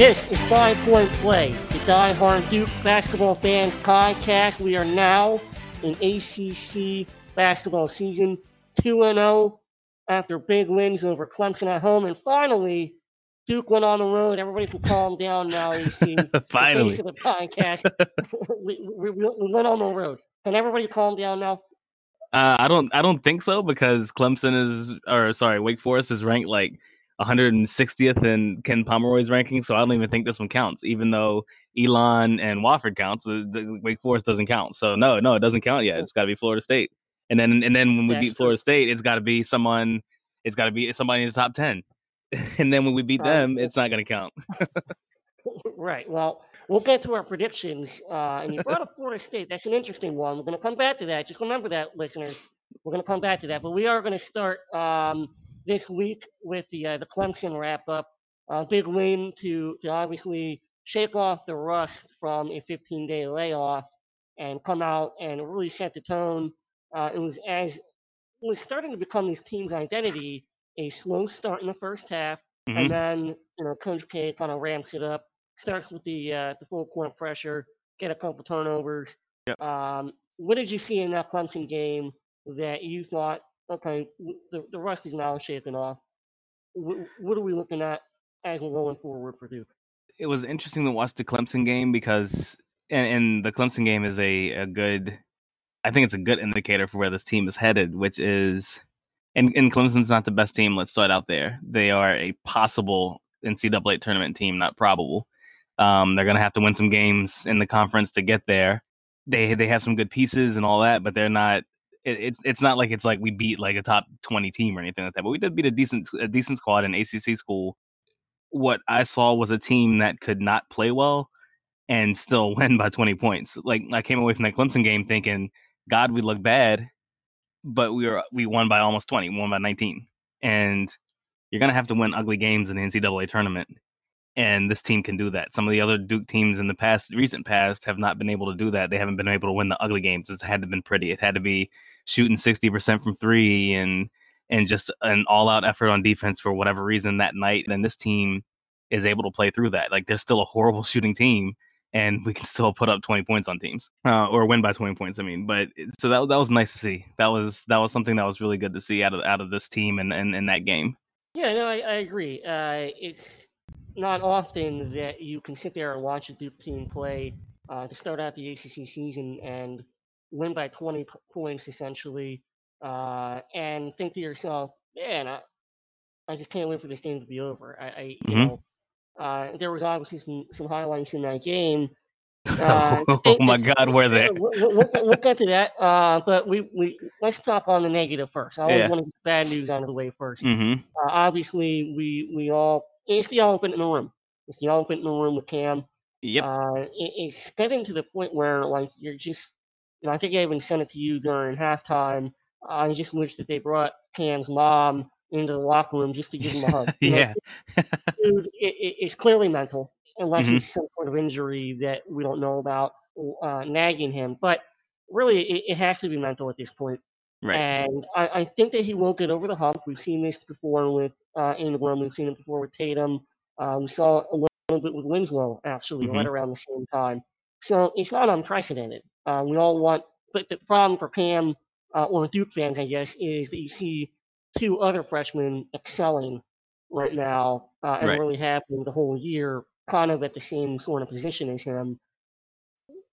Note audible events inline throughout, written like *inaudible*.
This is Five Point Play, the Die Hard Duke basketball fans podcast. We are now in ACC basketball season 2 0 after big wins over Clemson at home. And finally, Duke went on the road. Everybody can calm down now. You *laughs* see, finally, the, the podcast. *laughs* we, we, we, went on the road. Can everybody calm down now? Uh, I don't. I don't think so because Clemson is, or sorry, Wake Forest is ranked like 160th in Ken Pomeroy's ranking, so I don't even think this one counts. Even though Elon and Wofford counts, the, the Wake Forest doesn't count. So no, no, it doesn't count yet. It's got to be Florida State, and then and then when we That's beat Florida State, it's got to be someone. It's got to be somebody in the top ten, *laughs* and then when we beat them, it's not going to count. *laughs* right. Well, we'll get to our predictions. Uh, and you brought up Florida State. That's an interesting one. We're going to come back to that. Just remember that, listeners. We're going to come back to that. But we are going to start um, this week with the uh, the Clemson wrap up. Uh, big win to to obviously shake off the rust from a 15 day layoff and come out and really set the tone. Uh, it was as it was starting to become this team's identity. A slow start in the first half, mm-hmm. and then you know Coach K kind of ramps it up. Starts with the uh, the full court pressure, get a couple turnovers. Yep. Um, what did you see in that Clemson game that you thought okay, the, the rust is now shaken off. What, what are we looking at as we're going forward for Duke? It was interesting to watch the Clemson game because, and, and the Clemson game is a, a good, I think it's a good indicator for where this team is headed, which is, and, and Clemson's not the best team. Let's start out there. They are a possible NCAA tournament team, not probable. Um, they're going to have to win some games in the conference to get there. They they have some good pieces and all that, but they're not it, it's it's not like it's like we beat like a top twenty team or anything like that. But we did beat a decent a decent squad in ACC school. What I saw was a team that could not play well and still *laughs* win by twenty points. Like I came away from that Clemson game thinking, God, we look bad, but we were we won by almost twenty, won by nineteen, and you're gonna have to win ugly games in the NCAA tournament and this team can do that. Some of the other Duke teams in the past, recent past, have not been able to do that. They haven't been able to win the ugly games. It had to been pretty. It had to be shooting sixty percent from three and and just an all out effort on defense for whatever reason that night. And this team is able to play through that. Like they're still a horrible *laughs* shooting team, and we can still put up twenty points on teams uh, or win by twenty points. I mean, but so that that was nice to see. That was that was something that was really good to see out of out of this team and and in that game. Yeah, no, I, I agree. Uh, it's not often that you can sit there and watch a Duke team play uh, to start out the ACC season and win by 20 points essentially, uh, and think to yourself, man, I, I just can't wait for this game to be over. I, I you mm-hmm. know, uh, there was obviously some, some highlights in that game. *laughs* Uh, oh my God, were they? We'll, we'll, we'll, get to that, uh, but we, we let's talk on the negative first. I always yeah. want to get bad news out of the way 1st mm-hmm. Uh, obviously, we we all it's the elephant in the room. It's the elephant in the room with Cam. Yep. Uh, it, it's getting to the point where like you're just, know, I think I even sent it to you during halftime. I just wish that they brought Cam's mom into the locker room just to give him a hug. *laughs* yeah. Know, *laughs* dude, it, it, it's clearly mental, unless mm-hmm. it's some sort of injury that we don't know about uh, nagging him. But really, it, it has to be mental at this point. Right. And I, I think that he won't get over the hump. We've seen this before with uh, Ingram. We've seen it before with Tatum. Uh, we saw a little bit with Winslow, actually, mm-hmm. right around the same time. So it's not unprecedented. Uh, we all want, but the problem for Cam uh, or Duke fans, I guess, is that you see two other freshmen excelling right now uh, and right. really been the whole year, kind of at the same sort of position as him.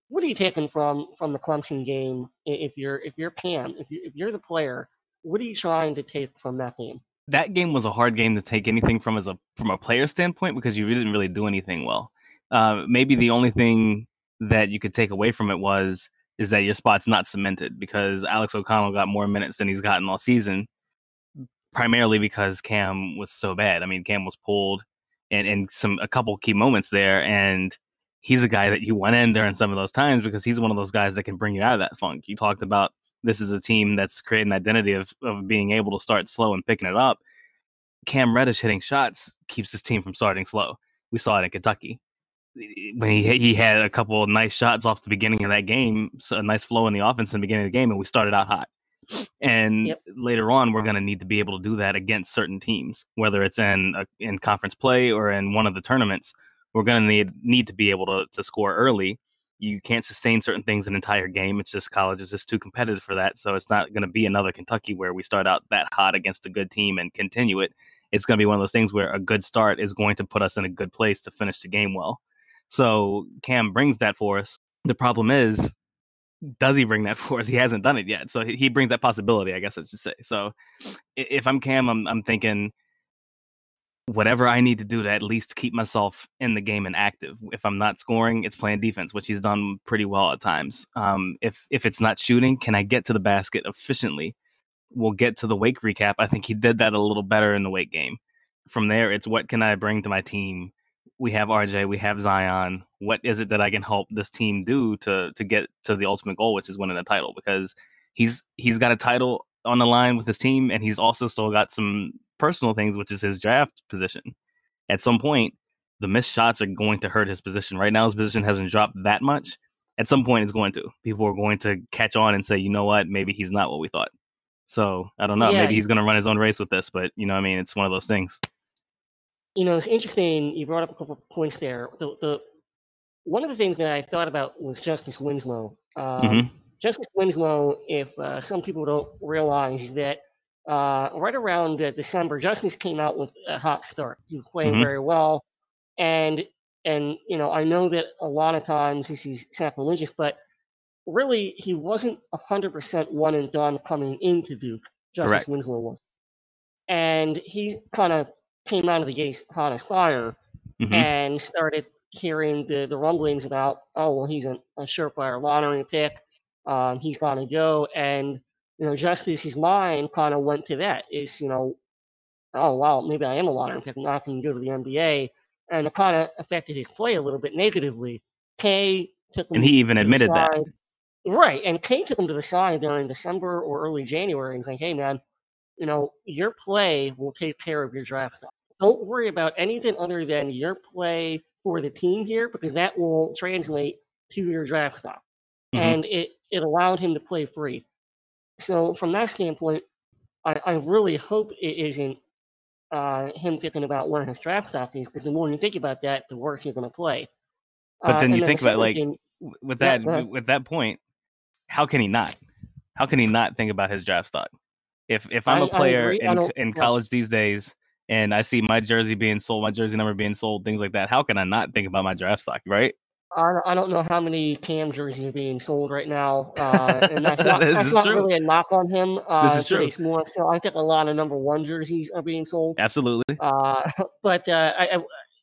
What are you taking from from the Clemson game? If you're if you're Cam, if you if you're the player, what are you trying to take from that game? that game was a hard game to take anything from as a from a player standpoint because you didn't really do anything well. Uh, maybe the only thing that you could take away from it was is that your spot's not cemented because Alex O'Connell got more minutes than he's gotten all season, primarily because Cam was so bad. I mean, Cam was pulled and and some a couple key moments there, and he's a guy that you want in during some of those times because he's one of those guys that can bring you out of that funk. You talked about this is a team that's creating identity of, of being able to start slow and picking it up. Cam Reddish hitting shots keeps his team from starting slow. We saw it in Kentucky when he he had a couple of nice shots off the beginning of that game, so a nice flow in the offense in the beginning of the game, and we started out hot. And yep. later on, we're going to need to be able to do that against certain teams, whether it's in a, in conference play or in one of the tournaments. we're going to need need to be able to to score early. You can't sustain certain things an entire game. It's just college is just too competitive for that. So it's not going to be another Kentucky where we start out that hot against a good team and continue it. It's going to be one of those things where a good start is going to put us in a good place to finish the game well. So Cam brings that for us. The problem is, does he bring that *laughs* for us? He hasn't done it yet. So he brings that possibility, I guess I should say. So if I'm Cam, I'm, I'm thinking whatever I need to do to at least keep myself in the game and active. If I'm not scoring, it's playing defense, which he's done pretty well at times. Um, if if it's not shooting, can I get to the basket efficiently? We'll get to the Wake recap. I think he did that a little better in the Wake game. From there, it's what can I bring to my team? We have RJ, we have Zion. What is it that I can help this team do to to get to the ultimate goal, which is winning a title? Because he's he's got a title on the line with his team, and he's also still got some personal things, which is his draft position. At some point, the missed shots are going to hurt his position. Right now, his position hasn't dropped that much. At some point, it's going to. People are going to catch on and say, you know what, maybe he's not what we thought. So I don't know. Yeah. Maybe he's going to run his own race with this, but you know, I mean, it's one of those things. You know, it's interesting. You brought up a couple of points there. The, the one of the things that I thought about was Justice Winslow. Um, mm-hmm. Justice Winslow, if uh, some people don't realize that uh, right around uh, December, Justice came out with a hot start. He was playing mm-hmm. very well, and and you know I know that a lot of times this is sacrilegious, but really he wasn't hundred percent one and done coming into Duke. Justice Correct. Winslow was, and he kind of came out of the gates hot as fire, mm-hmm. and started hearing the the rumblings about oh well he's a, a surefire lottery pick, um, he's gonna go and you know, just his mind kind of went to that. Is you know, oh wow, maybe I am a lottery pick. Now I can go to the NBA, and it kind of affected his play a little bit negatively. K took him, and he even admitted that. Right, and K took him to the side during December or early January and saying, "Hey, man, you know, your play will take care of your draft stock. Don't worry about anything other than your play for the team here, because that will translate to your draft stock." Mm-hmm. And it it allowed him to play free. So from that standpoint, I, I really hope it isn't uh, him thinking about where his draft stock is, because the more you think about that, the worse you're going to play. But uh, then you then think about like game, with that yeah, with that point, how can he not? How can he not think about his draft stock? If if I'm I, a player in in college well, these days and I see my jersey being sold, my jersey number being sold, things like that, how can I not think about my draft stock, right? I, I don't know how many Cam jerseys are being sold right now, uh, and that's *laughs* not, that's not really a knock on him. Uh, this is true. It's more so I think a lot of number one jerseys are being sold. Absolutely. Uh, *laughs* but uh, I, I,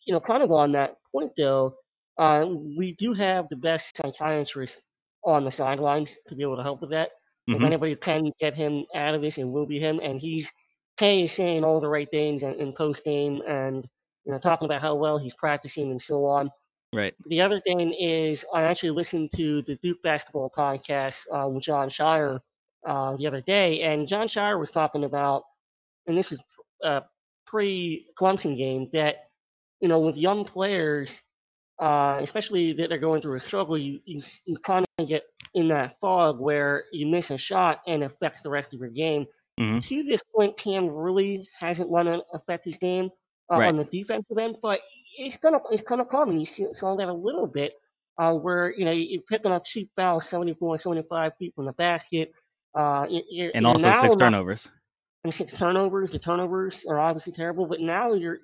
you know, kind of on that point though, uh, we do have the best psychiatrist on the sidelines to be able to help with that. Mm-hmm. If anybody can get him out of this, it will be him, and he's K is saying all the right things in, in post game and you know talking about how well he's practicing and so on. Right. The other thing is, I actually listened to the Duke basketball podcast uh, with Jon Scheyer uh, the other day, and Jon Scheyer was talking about, and this is a uh, pre Clemson game, that you know with young players, uh, especially that they're going through a struggle, you you, you kind of get in that fog where you miss a shot and affects the rest of your game. Mm-hmm. To this point, Cam really hasn't run affect his game uh, right. on the defensive end, but it's gonna it's gonna come. You see, saw that a little bit, uh, where you know you're picking up cheap fouls, 74, 75 feet from the basket, uh, and also six turnovers. And six turnovers. The turnovers are obviously terrible, but now you're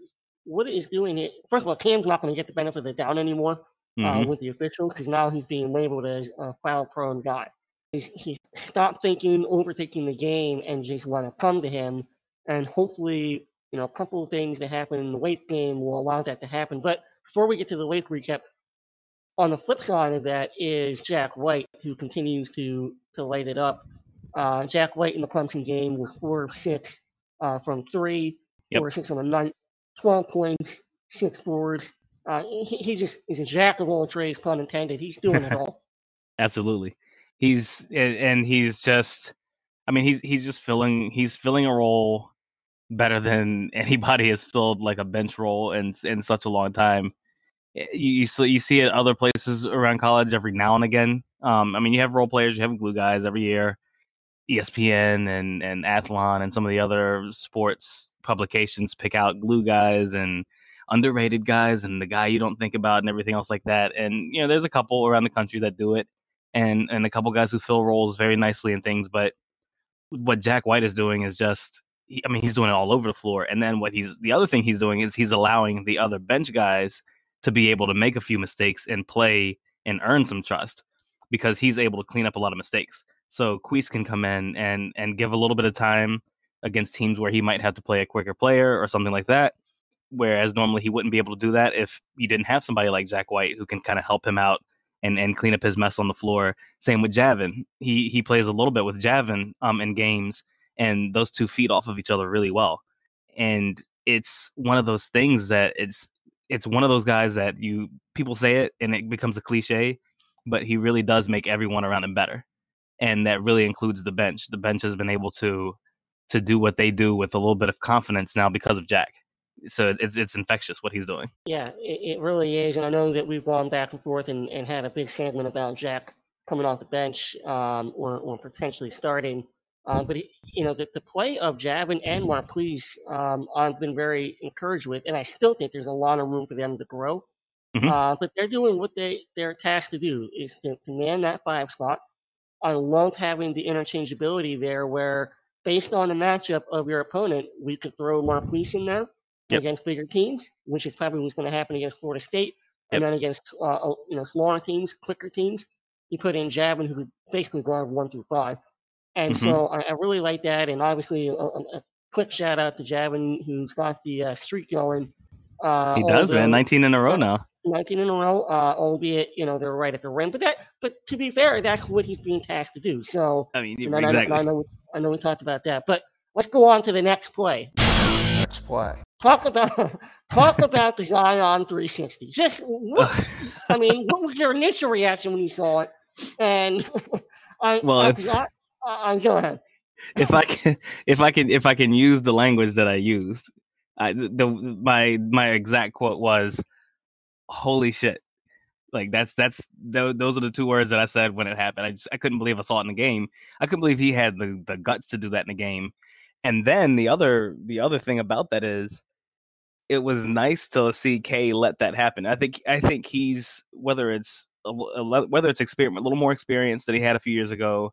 what it is doing it. First of all, Cam's not going to get the benefit of the doubt anymore uh, mm-hmm. with the officials because now he's being labeled as a foul-prone guy. He's, he's stopped thinking, overthinking the game, and just want to come to him. And hopefully, you know, a couple of things that happen in the Wake game will allow that to happen. But before we get to the Wake recap, on the flip side of that is Jack White, who continues to to light it up. Uh, Jack White in the Clemson game was four of six uh, from three, yep. four of six on the night, 12 points, six boards. Uh, he, he just is a jack of all trades, pun intended. He's doing it *laughs* all. Absolutely, he's and he's just. I mean, he's he's just filling he's filling a role better than *laughs* anybody has filled like a bench role in in such a long time. Eh, you you, you see it other places around college every now and again. Um, I mean, you have role players, you have glue guys every year. ESPN and and Athlon and some of the other sports publications pick out glue guys and underrated guys and the guy you don't think about and everything else like that. And you know, there's a couple around the country that do it, and and a couple guys who fill roles very nicely and things. But what Jack White is doing is just, I mean, he's doing it all over the floor. And then what he's the other thing he's doing is he's allowing the other bench guys to be able to make a few mistakes and play and earn some trust because he's able to clean up a lot of mistakes. So Queese can come in and and give a little bit of time against teams where he might have to play a quicker player or something like that. Whereas normally he wouldn't be able to do that if you didn't have somebody like Jack White who can kind of help him out and, and clean up his mess on the floor. Same with Javin. He he plays a little bit with Javin um in games and those two feed off of each other really well. And it's one of those things that it's it's one of those guys that you people say it and it becomes a cliche, but he really does make everyone around him better. And that really includes the bench. The bench has been able to to do what they do with a little bit of confidence now because of Jack. So it's it's infectious what he's doing. Yeah, it, it really is. And I know that we've gone back and forth and, and had a big segment about Jack coming off the bench um, or, or potentially starting. Uh, but, he, you know, the, the play of Javin and Marques, um, I've been very encouraged with. And I still think there's a lot of room for them to grow. Mhm. Uh, but they're doing what they, they're tasked to do, is to command that five spot. I love having the interchangeability there where, based on the matchup of your opponent, we could throw Marques in there Yep. against bigger teams, which is probably what's going to happen against Florida State, and Yep. then against uh, uh, you know smaller teams, quicker teams, He put in Javin, who could basically guard one through five. And Mhm. so I, I really like that, and obviously a, a, a quick shout out to Javin, who's got the uh, streak going. Uh, He does, man. 19 in a row now. 19 in a row, uh, albeit you know they're right at the rim. But that, but to be fair, that's what he's being tasked to do. So I mean, I, exactly. I, I know I know we talked about that, but let's go on to the next play. Next play. Talk about talk about the Zion 360. Just what, *laughs* I mean, what was your initial reaction when you saw it? And *laughs* I, Well, I, if- I, I, go ahead. if I can, if I can, if I can use the language that I used, I, the my my exact quote was, "Holy shit!" Like that's that's tho- those are the two words that I said when it happened. I just I couldn't believe I saw it in the game. I couldn't believe he had the the guts to do that in the game. And then the other the other thing about that is, it was nice to see K let that happen. I think I think he's whether it's a, whether it's experiment a little more experience than he had a few years ago,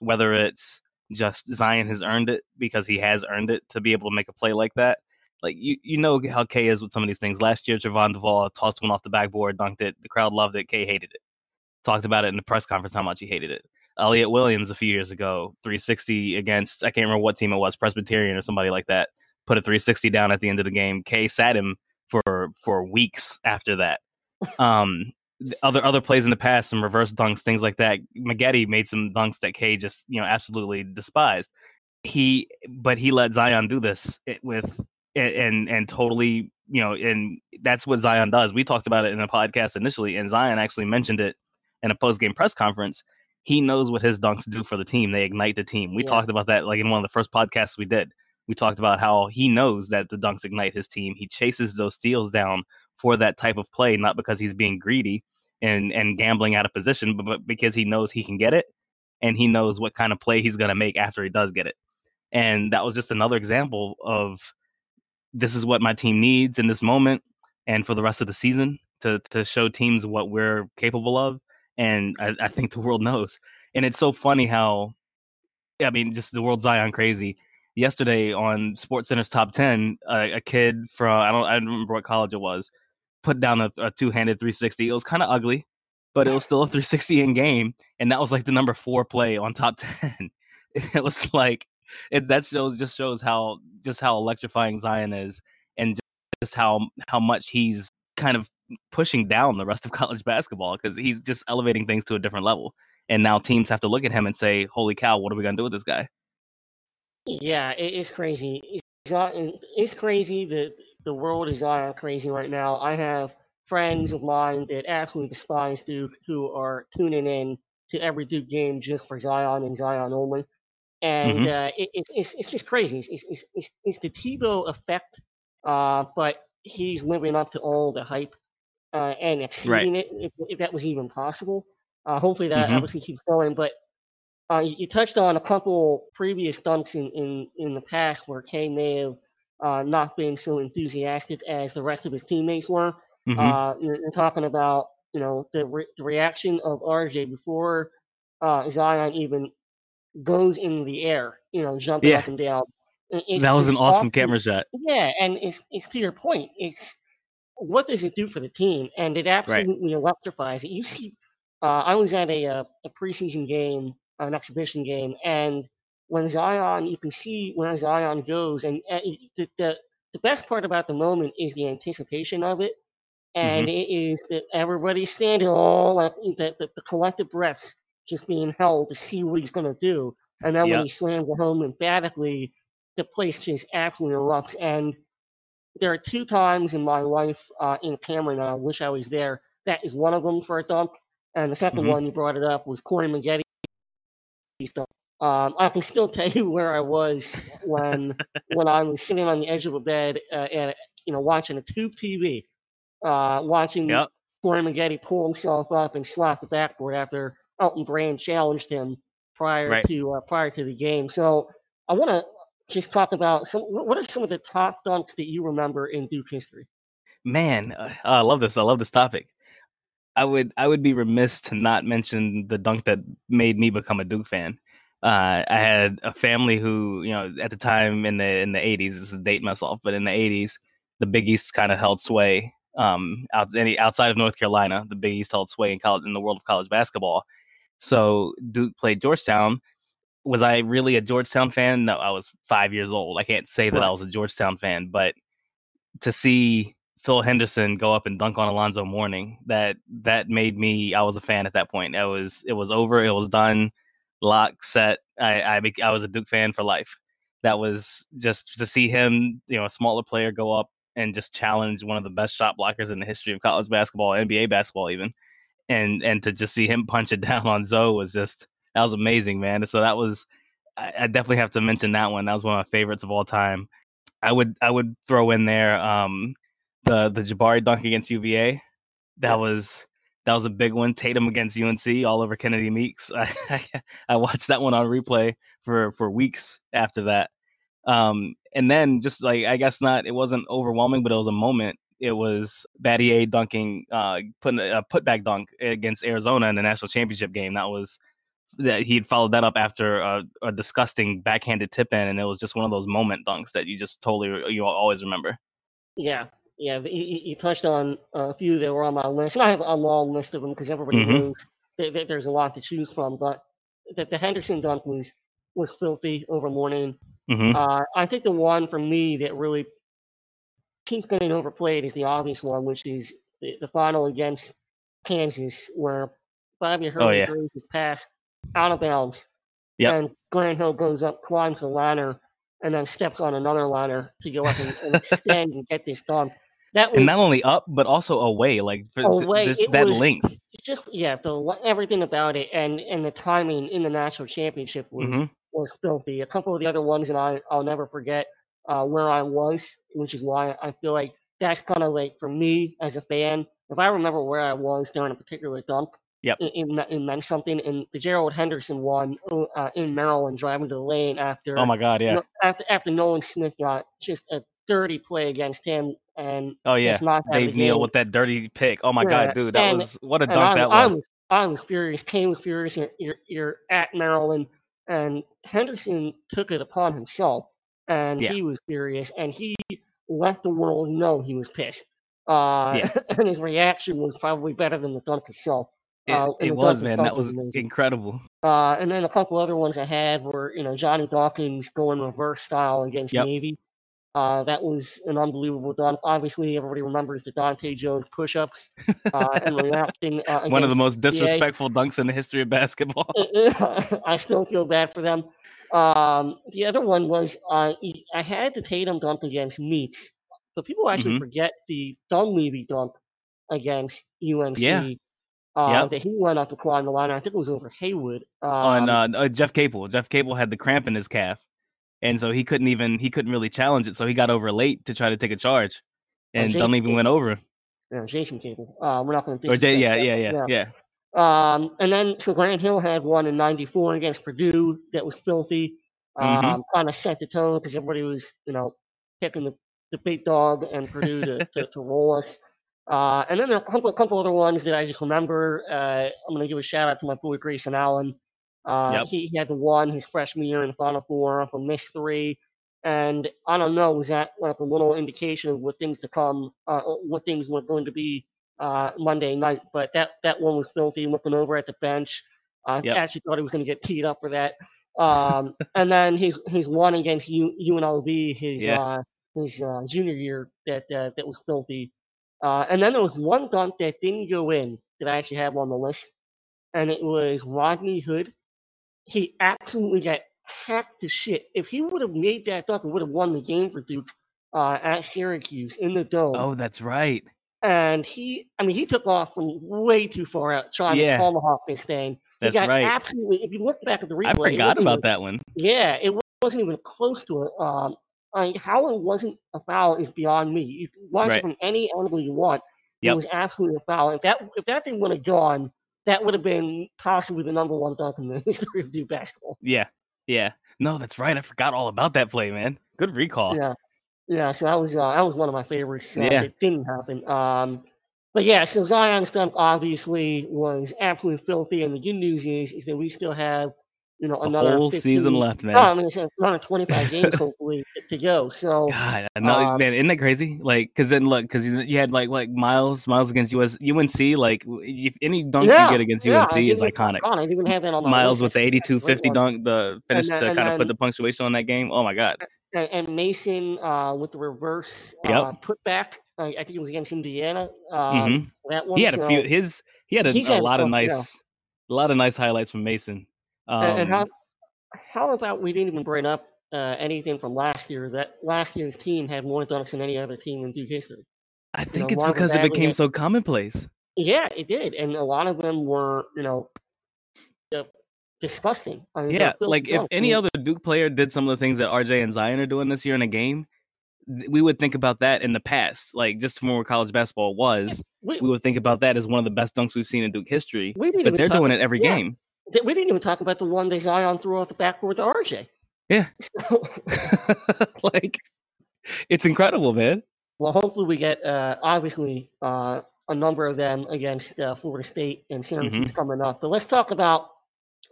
whether it's just Zion has earned it because he has earned it to be able to make a play like that. Like you, you know how K is with some of these things. Last year, Javon Duval tossed one off the backboard, dunked it. The crowd loved it. K hated it. Talked about it in the press conference how much he hated it. Elliot Williams a few years ago, 360 against I can't remember what team it was, Presbyterian or somebody like that. Put a 360 down at the end of the game. K sat him for for weeks after that. *laughs* Um, other other plays in the past, some reverse dunks, things like that. Maggette made some dunks that K just you know absolutely despised. He, but he let Zion do this with and, and and totally you know, and that's what Zion does. We talked about it in a podcast initially, and Zion actually mentioned it in a post game press conference. He knows what his dunks do for the team. They ignite the team. We Yeah. talked about that like in one of the first podcasts we did. We talked about how he knows that the dunks ignite his team. He chases those steals down for that type of play, not because he's being greedy and and gambling out of position, but, but because he knows he can get it and he knows what kind of play he's going to make after he does get it. And that was just another example of this is what my team needs in this moment and for the rest of the season to to show teams what we're capable of. And I, I think the world knows. And it's so funny how, I mean, just the world Zion crazy. Yesterday on SportsCenter's top ten, a, a kid from I don't I don't remember what college it was, put down a, a two handed 360. It was kind of ugly, but it was still a *laughs* 360 in game, and that was like the number four play on top *laughs* ten. It was like it that shows just shows how just how electrifying Zion is, and just how how much he's kind of pushing down the rest of *laughs* college basketball because he's just elevating things to a different level. And now teams have to look at him and say, "Holy cow, what are we gonna do with this guy?" Yeah, it's crazy. It's, it's crazy that the world is on crazy right now. I have friends of mine that absolutely despise Duke who are tuning in to every Duke game just for Zion and Zion only. And uh, it, it, it's it's just crazy. It's it's, it's, it's the Tebow effect, uh, but he's living up to all the hype uh, and exceeding it if, if that was even possible. Uh, hopefully that Mhm. obviously keeps going. But uh, you, you touched on a couple previous dunks in, in, in the past where K may have uh, not being so enthusiastic as the rest of his teammates were. Mhm. Uh, you're, you're talking about you know the, re- the reaction of RJ before uh, Zion even goes in the air, you know, jumping Yeah. up and down. It- it's- that was an awesome awesome. camera shot. Yeah, and it's it's to your point. It's what does it do for the team, and it absolutely electrifies it. You see, uh, I was at a uh, a preseason game, an exhibition game, and when Zion, you can see where Zion goes, and uh, the, the the best part about the moment is the anticipation of it, and it is that everybody's standing all like the, the, the collective breaths just being held to see what he's going to do, and then Yep. when he slams it home emphatically, the place just absolutely erupts. And there are two times in my life uh, in Cameron that I wish I was there. That is one of them for a dunk, and the 2nd Mhm. one you brought it up was Corey Maggette Um, I can still *laughs* tell you where I was when when I was sitting on the edge of a bed uh, and you know watching a tube TV, uh, watching Yep. Corey Maggette pull himself up and slap the backboard after Elton Brand challenged him prior Right. to uh, prior to the game. So I want to just talk about some. What what are some of the top dunks that you remember in Duke history? Man, uh, I love this. I love this topic. I would I would be remiss to not mention the dunk that made me become a Duke fan. Uh, I had a family who, you know, at the time in the in the eighties, this is date myself, but in the eighties, the Big East kind of held sway. Um, out any outside of North Carolina, the Big East held sway in college in the world of college basketball. So Duke played Georgetown. Was I really a Georgetown fan? No, I was five years old. I can't say that I was a Georgetown fan, but to see Phil Henderson go up and dunk on Alonzo Mourning, that that made me. I was a fan at that point. It was it was over. It was done. Lock set. I I, I was a Duke fan for life. That was just to see him, you know, a smaller player go up and just challenge one of the best shot blockers in the history of college basketball, NBA basketball, even, and and to just see him *laughs* punch it down on Zo was just that was amazing, man. So that was I, I definitely have to mention that one. That was one of my favorites of all time. I would I would throw in there um the the Jabari dunk against UVA. That was that was a big one. Tatum against UNC all over Kennedy Meeks. I, *laughs* I, I watched that one on replay for for weeks after that. Um and then just like I guess not it wasn't overwhelming, but it was a moment. It was Battier dunking uh putting a putback dunk against Arizona in the national championship game. That was that he had followed that up after a, a disgusting backhanded tip in, and it was just one of those moment dunks that you just totally you always remember. Yeah, yeah. You, touched on a few that were on my list, and I have a long list of them because everybody Mhm. knows that, that there's a lot to choose from. But the, the Henderson dunk was was filthy over Mourning. hmm Uh, I think the one for me that really keeps getting overplayed is the obvious one, which is the, the final against Kansas, where Bobby Hurley Oh, yeah. throws his pass out of bounds, Yep. and Grant Hill goes up, climbs the ladder, and then steps on another ladder to go up and, and extend and get this done. That was and not only up but also away like for Away, this, that was- length it's just yeah, the everything about it and and the timing in the national championship was hmm was filthy. A couple of the other ones, and I I'll never forget uh, where I was, which is why I feel like that's kind of like for me as a fan. If I remember where I was during a particular dunk, Yep. it, it, it meant something. And the Gerald Henderson one uh, in Maryland, driving to the lane after oh my god yeah after after Nolan Smith got just a dirty play against him, and oh yeah just not have dave neal with that dirty pick oh my Yeah, god dude that and- was what a dunk I, that was was I was furious. Kane was furious. You're, you're, you're at Maryland, and Henderson took it upon himself, and Yeah. he was furious, and he let the world know he was pissed. Uh, Yeah. *laughs* and his reaction was probably better than the dunk itself. it, uh, it was man that was was amazing. incredible Uh, and then a couple other ones I had were, you know, Johnny Dawkins going reverse style against Yep. Navy. Uh, that was an unbelievable dunk. Obviously, everybody remembers the Dahntay Jones push-ups uh, and reaction. Uh, *laughs* one of the most disrespectful dunks in the history of basketball *laughs* I still feel bad for them. Um, the other one was uh, I had the Tatum dunk against Meeks, but people actually Mhm. forget the Dunleavy dunk against UNC. Yeah. Uh, Yep. That he went up to climb the line. I think it was over Haywood. Um, on uh, uh, Jeff Capel. Jeff Capel had the cramp in his calf, and so he couldn't even he couldn't really challenge it. So he got over late to try to take a charge, and Dunleavy Capel. went over. yeah, Jason Capel. Uh, we're not going to. Or Jay, yeah, yeah, yeah, yeah. Um, and then so Grant Hill had one in '94 against Purdue that was filthy. Um, Mhm. kind of set the tone because everybody was, you know, picking the, the big dog and Purdue to, to, to roll us. Uh, and then there are a couple, a couple other ones that I just remember. Uh, I'm going to give a shout out to my boy Grayson Allen. Uh, Yep. he, he had the one his freshman year in the Final Four from Miss three, and I don't know was that like a little indication of what things to come, uh, what things were going to be uh, Monday night. But that that one was filthy, looking over at the bench. I Yep. actually thought he was going to get teed up for that. Um, and then his his one against U, UNLV, his Yeah. uh, his uh, junior year that uh, that was filthy. Uh, and then there was one dunk that didn't go in that I actually have on the list, and it was Rodney Hood. He absolutely got hacked to shit. If he would have made that dunk, and would have won the game for Duke uh, at Syracuse in the dome. Oh, that's right. And he, I mean, he took off from way too far out trying Yeah. to tomahawk this thing. That's he got right. absolutely. If you look back at the replay, I forgot about even- that one. yeah, it wasn't even close to it. Um, I mean, how it wasn't a foul is beyond me. You can watch Right. it from any angle you want. It was absolutely a foul. If that if that thing would have gone, that would have been possibly the number one dunk in the history of Duke basketball. Yeah, yeah. No, that's right. I forgot all about that play, man. Good recall. Yeah, yeah. So that was uh, that was one of my favorites. Uh, Yeah. It didn't happen. Um, but yeah, so Zion's dunk obviously was absolutely filthy, and the good news is is that we still have you know The another whole 15 season left, man. No, I mean it's another 25 *laughs* games hopefully to go. So God, no, Um, man, isn't that crazy? Like, cause then look, cause you, you had like like Miles, Miles against US, UNC. Like, if any dunk yeah, you get against yeah, UNC is iconic. I didn't even have that on my Miles with the That's a great 82-50 dunk, the finish then- to kind of put the punctuation on that game. Oh my God, and, and Mason uh, with the reverse Yep. uh, putback. I, I think it was against Indiana. Um, Mhm. That one. he had a few. His he had a, a had lot of nice, a lot of nice highlights from Mason. Um, and, and how how about we didn't even bring up uh, anything from last year? That last year's team had more dunks than any other team in Duke history. I know, think it's Marvin because it became had- so commonplace. Yeah, it did, and a lot of them were, you know, disgusting. I mean, Yeah, like if any other Duke player did some of the things that RJ and Zion are doing this year in a game, we would think about that in the past. Like just from where college basketball was, we, we would think about that as one of the best dunks we've seen in Duke history. But they're talk, doing it every yeah. game. Th- We didn't even talk about the one that Zion threw off the backboard to RJ. Yeah. *laughs* So, *laughs* like it's incredible, man. Well, hopefully we get uh, obviously uh, a number of them against uh, Florida State and Syracuse Mm-hmm. coming up. But let's talk about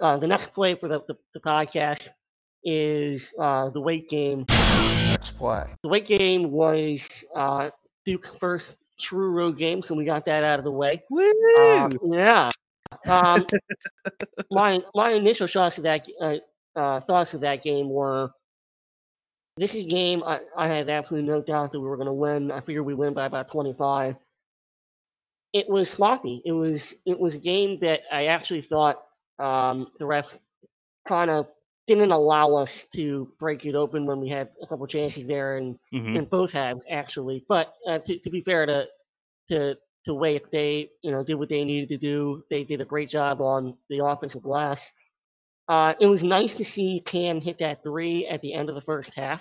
uh, the next play for the, the, the podcast is uh, the Wake game. Next play. The Wake game was uh, Duke's first true road game, so we got that out of the way. Woo! Uh, yeah. Um, *laughs* my my initial shots of that uh, uh, thoughts of that game were this is a game I, I had absolutely no doubt that we were going to win. I figured we win by about 25. It was sloppy. It was it was a game that I actually thought um, the ref kind of didn't allow us to break it open when we had a couple chances there, and Mhm. and both have actually. But uh, to, to be fair to to to Wake, they you know did what they needed to do. They did a great job on the offensive glass. Uh, it was nice to see Cam hit that three at the end of the first half.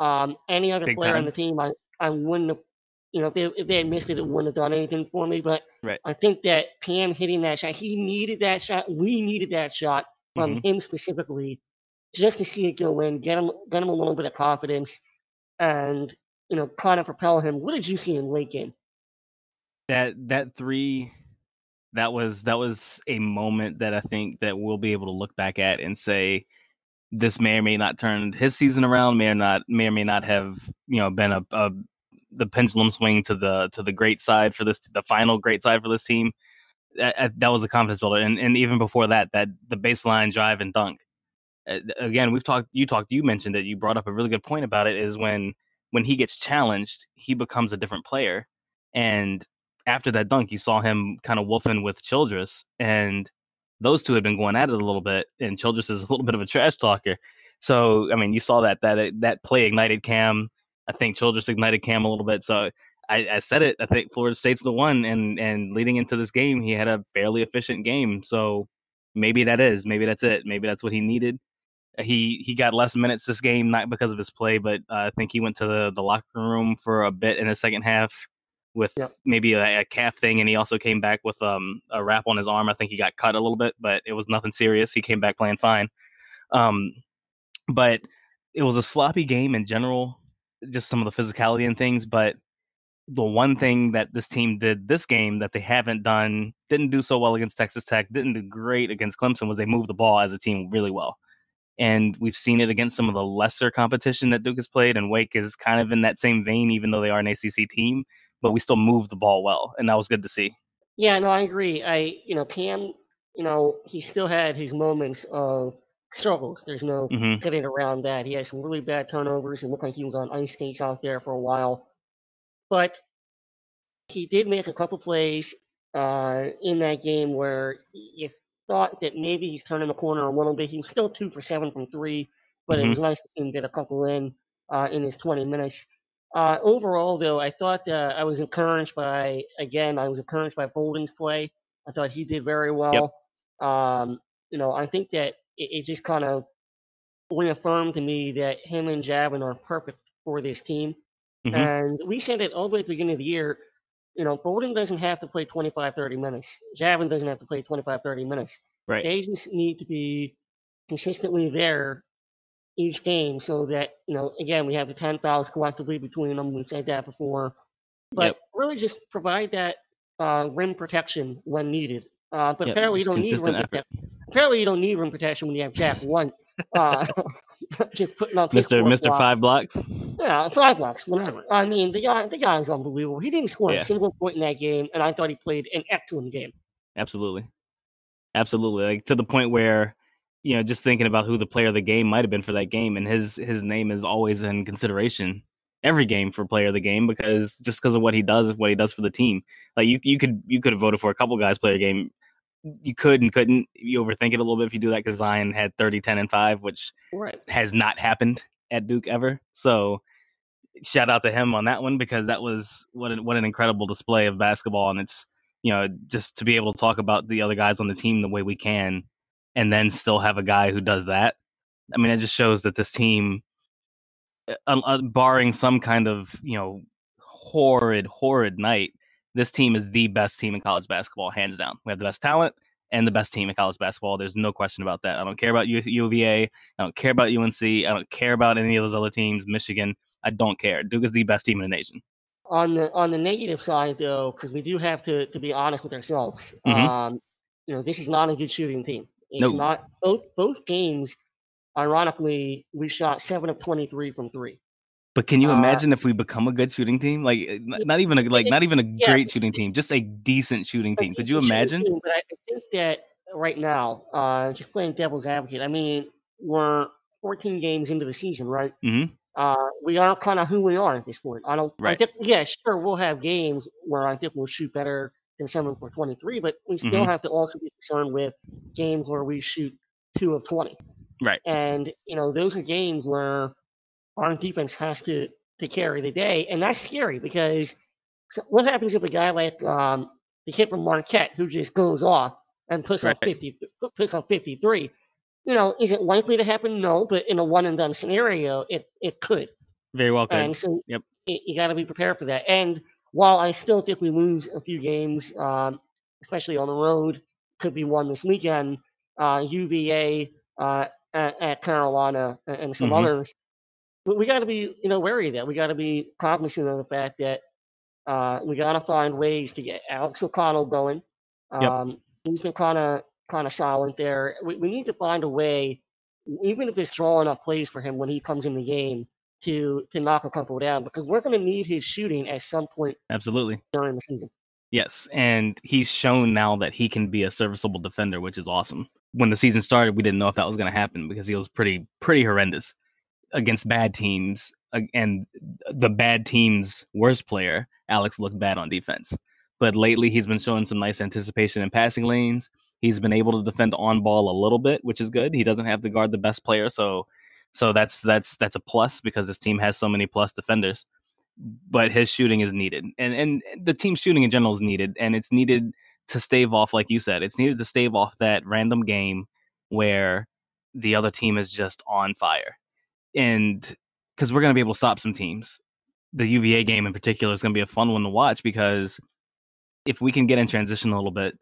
Um, any other Big player on the team, I, I wouldn't have, you know, if they, if they had missed it, it wouldn't have done anything for me. But Right. I think that Cam hitting that shot, he needed that shot. We needed that shot from Mhm. him specifically, just to see it go in, get him, get him a little bit of confidence, and you know, kind of propel him. What did you see in late game? That that three that was that was a moment that I think that we'll be able to look back at and say this may or may not turn his season around, may or not may or may not have you know been a, a the pendulum swing to the to the great side for this the final great side for this team. That, that- was a confidence builder, and and even before that, that the baseline drive and dunk. Uh, Again, we've talked. You talked. You mentioned that you brought up a really good point about it. Is when when he gets challenged, he becomes a different player, and after that dunk, you saw him kind of wolfing with Childress, and those two had been going at it a little bit. And Childress is a *laughs* little bit of a trash talker, so I mean, you saw that that that play ignited Cam. I think Childress ignited Cam a little bit. So I, I said it. I think Florida State's the one, and and leading into this game, he had a fairly efficient game. So maybe that is, maybe that's it. Maybe that's what he needed. He he got less minutes this game, not because of his play, but uh, I think he went to the, the locker room for a bit in the second half with Yep. maybe a, a calf thing, and he also came back with um a wrap on his arm. I think he got cut a little bit, but it was nothing serious. He came back playing fine. Um, but it was a sloppy game in general. just some of the physicality and things. But the one thing that this team did this game that they haven't done, didn't do so well against Texas Tech, didn't do great against Clemson, was they moved the ball as a team really well. And we've seen it against some of the lesser competition that Duke has played, and Wake is kind of in that same vein, even though they are an ACC team. But we still moved the ball well, and that was good to see. Yeah, no, I agree. I, you know, Cam, you know, he still had his moments of struggles. There's no hmm getting around that. He had some really bad turnovers. It looked like he was on ice skates out there for a while. But he did make a couple plays uh, in that game where you thought that maybe he's turning the corner a little bit. He was still two for seven from three, but it hmm was nice to see him get a couple in uh, in his 20 minutes. Uh, overall, though, I thought uh, I was encouraged by again. I was encouraged by Bolden's play. I thought he did very Yep. well. Um, you know, I think that it, it just kind of reaffirmed to me that him and Javin are perfect for this team. hmm And we said it all the way at the beginning of the year. You know, Bolden doesn't have to play 25, 30 minutes. Javin doesn't have to play 25, 30 minutes. Right. They just need to be consistently there each game so that, you know, again, we have the 10 fouls collectively between them. We've said that before. But Yep. really just provide that uh, rim protection when needed. Uh, but Yep. apparently you don't need rim effort. protection. Apparently you don't need rim protection when you have Jack One. Uh, *laughs* just putting up Mister Mister blocks. Five Blocks. Yeah, five blocks, whatever. I mean, the guy, the guy's unbelievable. He didn't score Yeah. a single point in that game, and I thought he played an excellent game. Absolutely. Absolutely. Like to the point where, you know, just thinking about who the player of the game might have been for that game, and his his name is always in consideration every game for player of the game because just because of what he does, what he does for the team. Like you you could you could have voted for a couple guys player game. You could and couldn't. You overthink it a little bit if you do that because Zion had 30, 10, and 5, which Right. has not happened at Duke ever. So shout out to him on that one because that was what an, what an incredible display of basketball and it's you know just to be able to talk about the other guys on the team the way we can and then still have a guy who does that. I mean it just shows that this team uh, uh, barring some kind of, you know, horrid horrid night, this team is the best team in college basketball hands down. We have the best talent and the best team in college basketball. There's no question about that. I don't care about U- UVA. I don't care about UNC. I don't care about any of those other teams. Michigan. I don't care. Duke is the best team in the nation. On the on the negative side, though, because we do have to, to be honest with ourselves, Mhm. um, you know, this is not a good shooting team. It's No. not both both games. Ironically, we shot seven of twenty three from three. But can you Uh, imagine if we become a good shooting team? Like uh, not even a *laughs* like not even a yeah. great shooting team, just a decent shooting team. Could you It's a shooting imagine? team, but I I think that right now, uh, just playing devil's advocate, I mean, we're 14 games into the season, right? hmm Uh, we are kind of who we are at this point. I don't. I Right. think, yeah, sure, we'll have games where I think we'll shoot better seven for 23, but we still Mhm. have to also be concerned with games where we shoot two of 20. Right. And you know, those are games where our defense has to to carry the day, and that's scary because what happens if a guy like um, the kid from Marquette who just goes off and puts up Right. 50 puts up 53? You know, is it likely to happen? No, but in a one and done scenario, it it could. Very well could. And so Yep. y- you got to be prepared for that. And while I still think we lose a few games, um, especially on the road, could be one this weekend, uh, UVA uh, at, at Carolina and, some Mhm. others, we, we got to be you know wary of that. We got to be cognizant of the fact that uh, we got to find ways to get Alex O'Connell going. Yep. Um, He's been kind of kind of silent there. We, we need to find a way, even if it's drawing up plays for him when he comes in the game to to knock a couple down because we're going to need his shooting at some point Absolutely. during the season. Yes, and he's shown now that he can be a serviceable defender, which is awesome. When the season started, we didn't know if that was going to happen because he was pretty pretty horrendous against bad teams, uh, and the bad team's worst player, Alex, looked bad on defense. But lately, he's been showing some nice anticipation in passing lanes. He's been able to defend on ball a little bit, which is good. He doesn't have to guard the best player, so so that's that's that's a plus because this team has so many plus defenders but his shooting is needed. And and the team's shooting in general is needed and it's needed to stave off like you said it's needed to stave off that random game where the other team is just on fire. And because we're to be able to stop some teams. The uva game in particular is to be a fun one to watch because if we can get in transition a little bit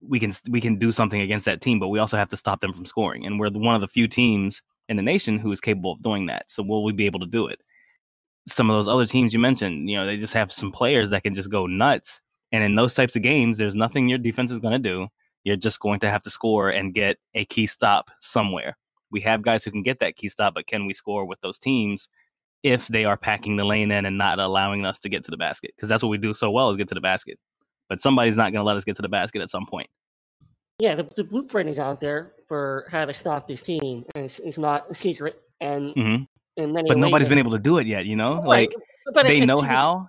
we can we can do something against that team but we also have to stop them from scoring. And we're one of the few teams in the nation who is capable of doing that so will we be able to do it some of those other teams you mentioned, you know, they just have some players that can just go nuts. And in those types of games, there's nothing your defense is going to do. You're just going to have to score and get a key stop somewhere. We have guys who can get that key stop, but can we score with those teams if they are packing the lane in and not allowing us to get to the basket? Because that's what we do so well is get to the basket. But somebody's not going to let us get to the basket at some point. Yeah, the, the blueprint is out there for how to stop this team, and it's, it's not a secret. And hmm in many But ways, nobody's been able to do it yet, you know? Right, Like they know how.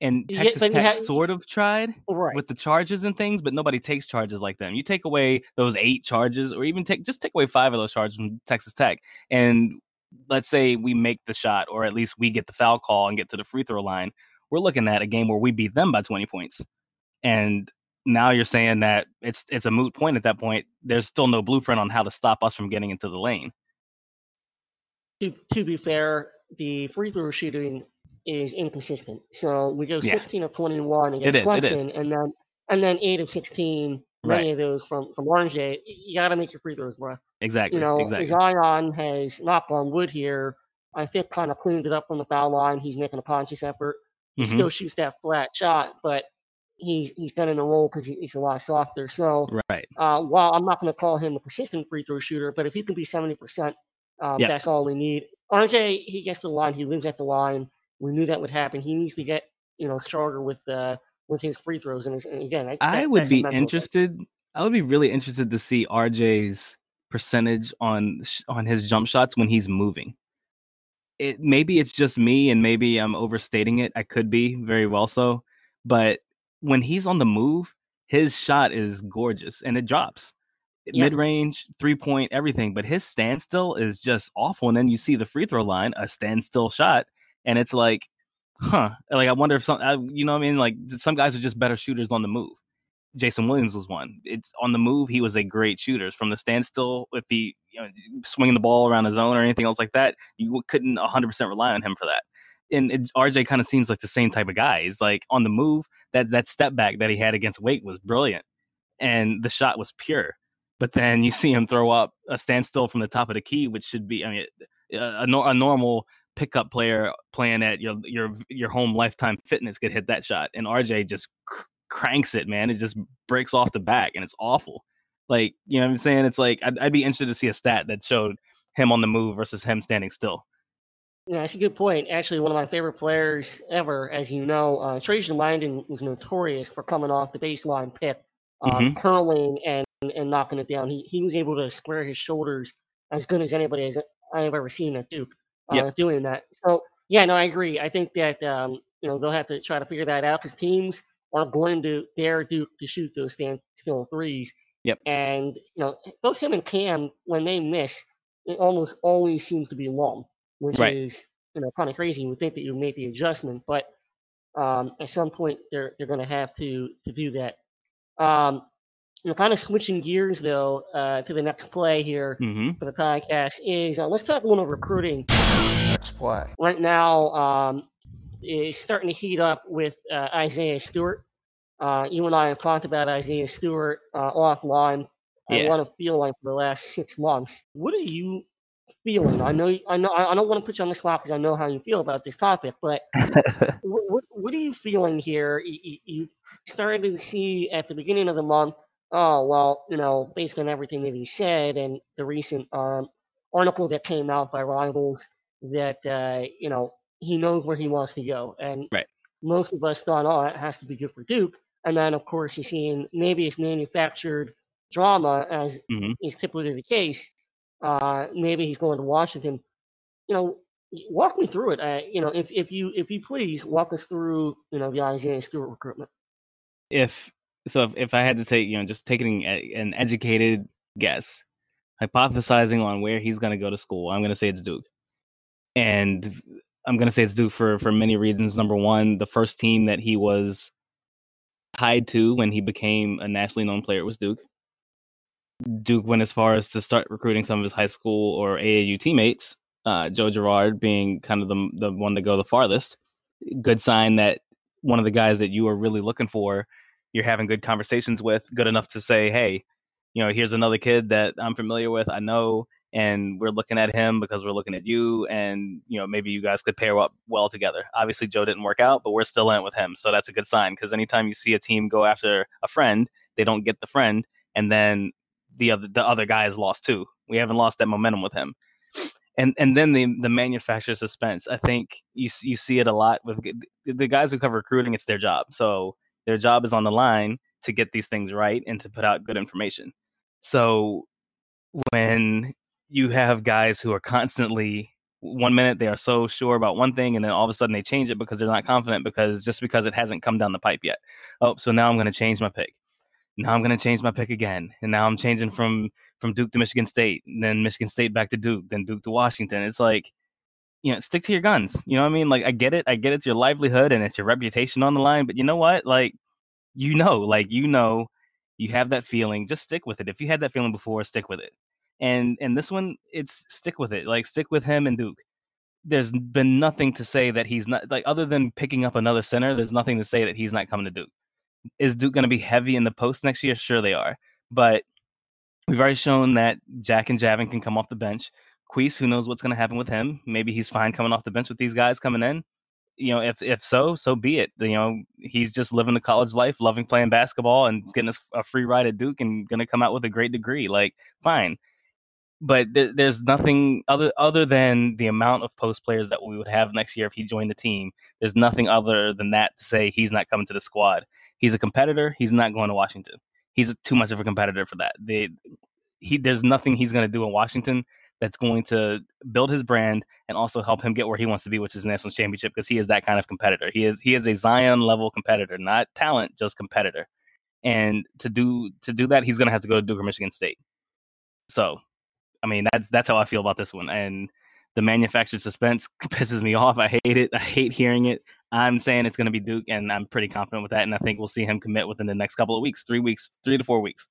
And Texas you Tech have- sort of tried Right. with the charges and things, but nobody takes charges like them. You take away those eight charges, or even take just take away five of those charges from Texas Tech, and let's say we make the shot, or at least we get the foul call and get to the free throw line. We're looking at a game where we beat them by twenty points, and now you're saying that it's it's a moot point at that point. There's still no blueprint on how to stop us from getting into the lane. to, to be fair, the free throw shooting is inconsistent. So we go Yeah. 16 of 21 against it is. Clemson, and then and then eight of 16, many of those from from Orange. Day. You got to make your free throws, bro. Exactly. You know, exactly. Zion has knock on wood here. I think kind of cleaned it up from the foul line. He's making a conscious effort. He Mhm. still shoots that flat shot, but he's he's done in a role because he, he's a lot softer. So Right. uh, while I'm not going to call him a persistent free throw shooter, but if he can be 70%, um, Yep. that's all we need. RJ, he gets to the line. He lives at the line. We knew that would happen. He needs to get, you know, stronger with uh, with his free throws. And, his, and again, that, I would be mental thing. interested. I would be really interested to see RJ's percentage on on his jump shots when he's moving. It maybe it's just me, and maybe I'm overstating it. I could be very well so, but when he's on the move, his shot is gorgeous and it drops eh, Yeah. mid range, three point, everything. But his standstill is just awful. And then you see the free throw line, a standstill shot, and it's like, huh? Like I wonder if some, I- you know, what I mean, like some guys are just better shooters on the move. Jason Williams was one. It's on the move. He was a great shooter from the standstill. If he you know, swinging the ball around his zone or anything else like that, you couldn't 100 percent rely on him for that. And it, RJ kind of seems like the same type of guy. He's like on the move. That that step back that he had against Wake was brilliant, and the shot was pure. But then you see him throw up a standstill from the top of the key, which should be, I mean, uh, a, a, a normal pickup player playing at your your your home lifetime fitness could hit that shot, and RJ just cr- cranks it, man. It just breaks off the back, and it's awful. Like you know what I'm saying? It's like I'd, I'd be interested to see a stat that showed him on the move versus him standing still. Yeah, that's a good point. Actually, one of my favorite players ever, as you know, uh, Trajan Langdon was notorious for coming off the baseline pick, um, Mhm. curling and, and knocking it down. He he was able to square his shoulders as good as anybody has I have ever seen at Duke uh, Yep. doing that. So yeah, no, I agree. I think that um, you know they'll have to try to figure that out because teams are going to dare Duke to shoot those stand still threes. Yep. And you know both him and Cam when they miss, it almost always seems to be long, which Right. is you know kind of crazy. You would think that you would make the adjustment, but um, at some point they're they're going to have to to do that. Um, you know, kind of switching gears though uh, to the next play here hmm for the podcast is uh, let's talk a little recruiting. Next play. Right now, um, is starting to heat up with uh, Isaiah Stewart. Uh, you and I have talked about Isaiah Stewart uh, offline. I Yeah. want to feel like for the last six months. What are you feeling? I know, I know, I don't want to put you on the spot because I know how you feel about this topic, but *laughs* what, what, what are you feeling here? You, you, started to see at the beginning of the month, oh, well, you know, based on everything that he said and the recent um, article that came out by Rivals, that, uh, you know, he knows where he wants to go. And Right. most of us thought, oh, it has to be good for Duke. And then, of course, you're seeing maybe it's manufactured drama, as hmm is typically the case. Uh, maybe he's going to Washington. You know, walk me through it. Uh, you know, if, if you if you please walk us through you know the Isaiah Stewart recruitment. if so if, if i had to say, you know just taking a, an educated guess hypothesizing on where he's going to go to school i'm going to say it's duke and i'm going to say it's duke for for many reasons number one the first team that he was tied to when he became a nationally known player was duke duke went as far as to start recruiting some of his high school or aau teammates uh, joe girard being kind of the, the one to go the farthest good sign that one of the guys that you are really looking for you're having good conversations with, good enough to say, hey, you know, here's another kid that I'm familiar with, I know, and we're looking at him because we're looking at you, and you know maybe you guys could pair up well together. Obviously, Joe didn't work out, but we're still in it with him, so that's a good sign. Because anytime you see a team go after a friend, they don't get the friend, and then the other the other guy has lost too. We haven't lost that momentum with him. And and then the the manufacturer suspense. I think you you see it a lot with the guys who cover recruiting. It's their job, so their job is on the line to get these things right and to put out good information. So when you have guys who are constantly one minute they are so sure about one thing and then all of a sudden they change it because they're not confident because just because it hasn't come down the pipe yet. Oh, so now I'm going to change my pick. Now I'm going to change my pick again. And now I'm changing from from Duke to Michigan State, then Michigan State back to Duke, then Duke to Washington. It's like you know, stick to your guns. You know what I mean? Like I get it. I get it's your livelihood and it's your reputation on the line, but you know what? Like you know, like you know, you have that feeling. Just stick with it. If you had that feeling before, stick with it. And and this one, it's stick with it. Like stick with him and Duke. There's been nothing to say that he's not like other than picking up another center. There's nothing to say that he's not coming to Duke. Is Duke going to be heavy in the post next year? Sure they are, but we've already shown that Jack and Javin can come off the bench. Queese, who knows what's going to happen with him? Maybe he's fine coming off the bench with these guys coming in you know, if if so, so be it. You know, he's just living the college life, loving playing basketball and getting a, free ride at Duke and going to come out with a great degree. Like, fine. But there, there's nothing other other than the amount of post players that we would have next year if he joined the team. There's nothing other than that to say he's not coming to the squad. He's a competitor. He's not going to Washington. He's too much of a competitor for that. They, he, there's nothing he's going to do in Washington that's going to build his brand and also help him get where he wants to be, which is national championship, because he is that kind of competitor. He is he is a Zion level competitor, not talent, just competitor. And to do to do that, he's going to have to go to Duke or Michigan State. So, I mean, that's that's how I feel about this one. And the manufactured suspense *laughs* pisses me off. I hate it. I hate hearing it. I'm saying it's going to be Duke, and I'm pretty confident with that. And I think we'll see him commit within the next couple of weeks, three weeks, three to four weeks.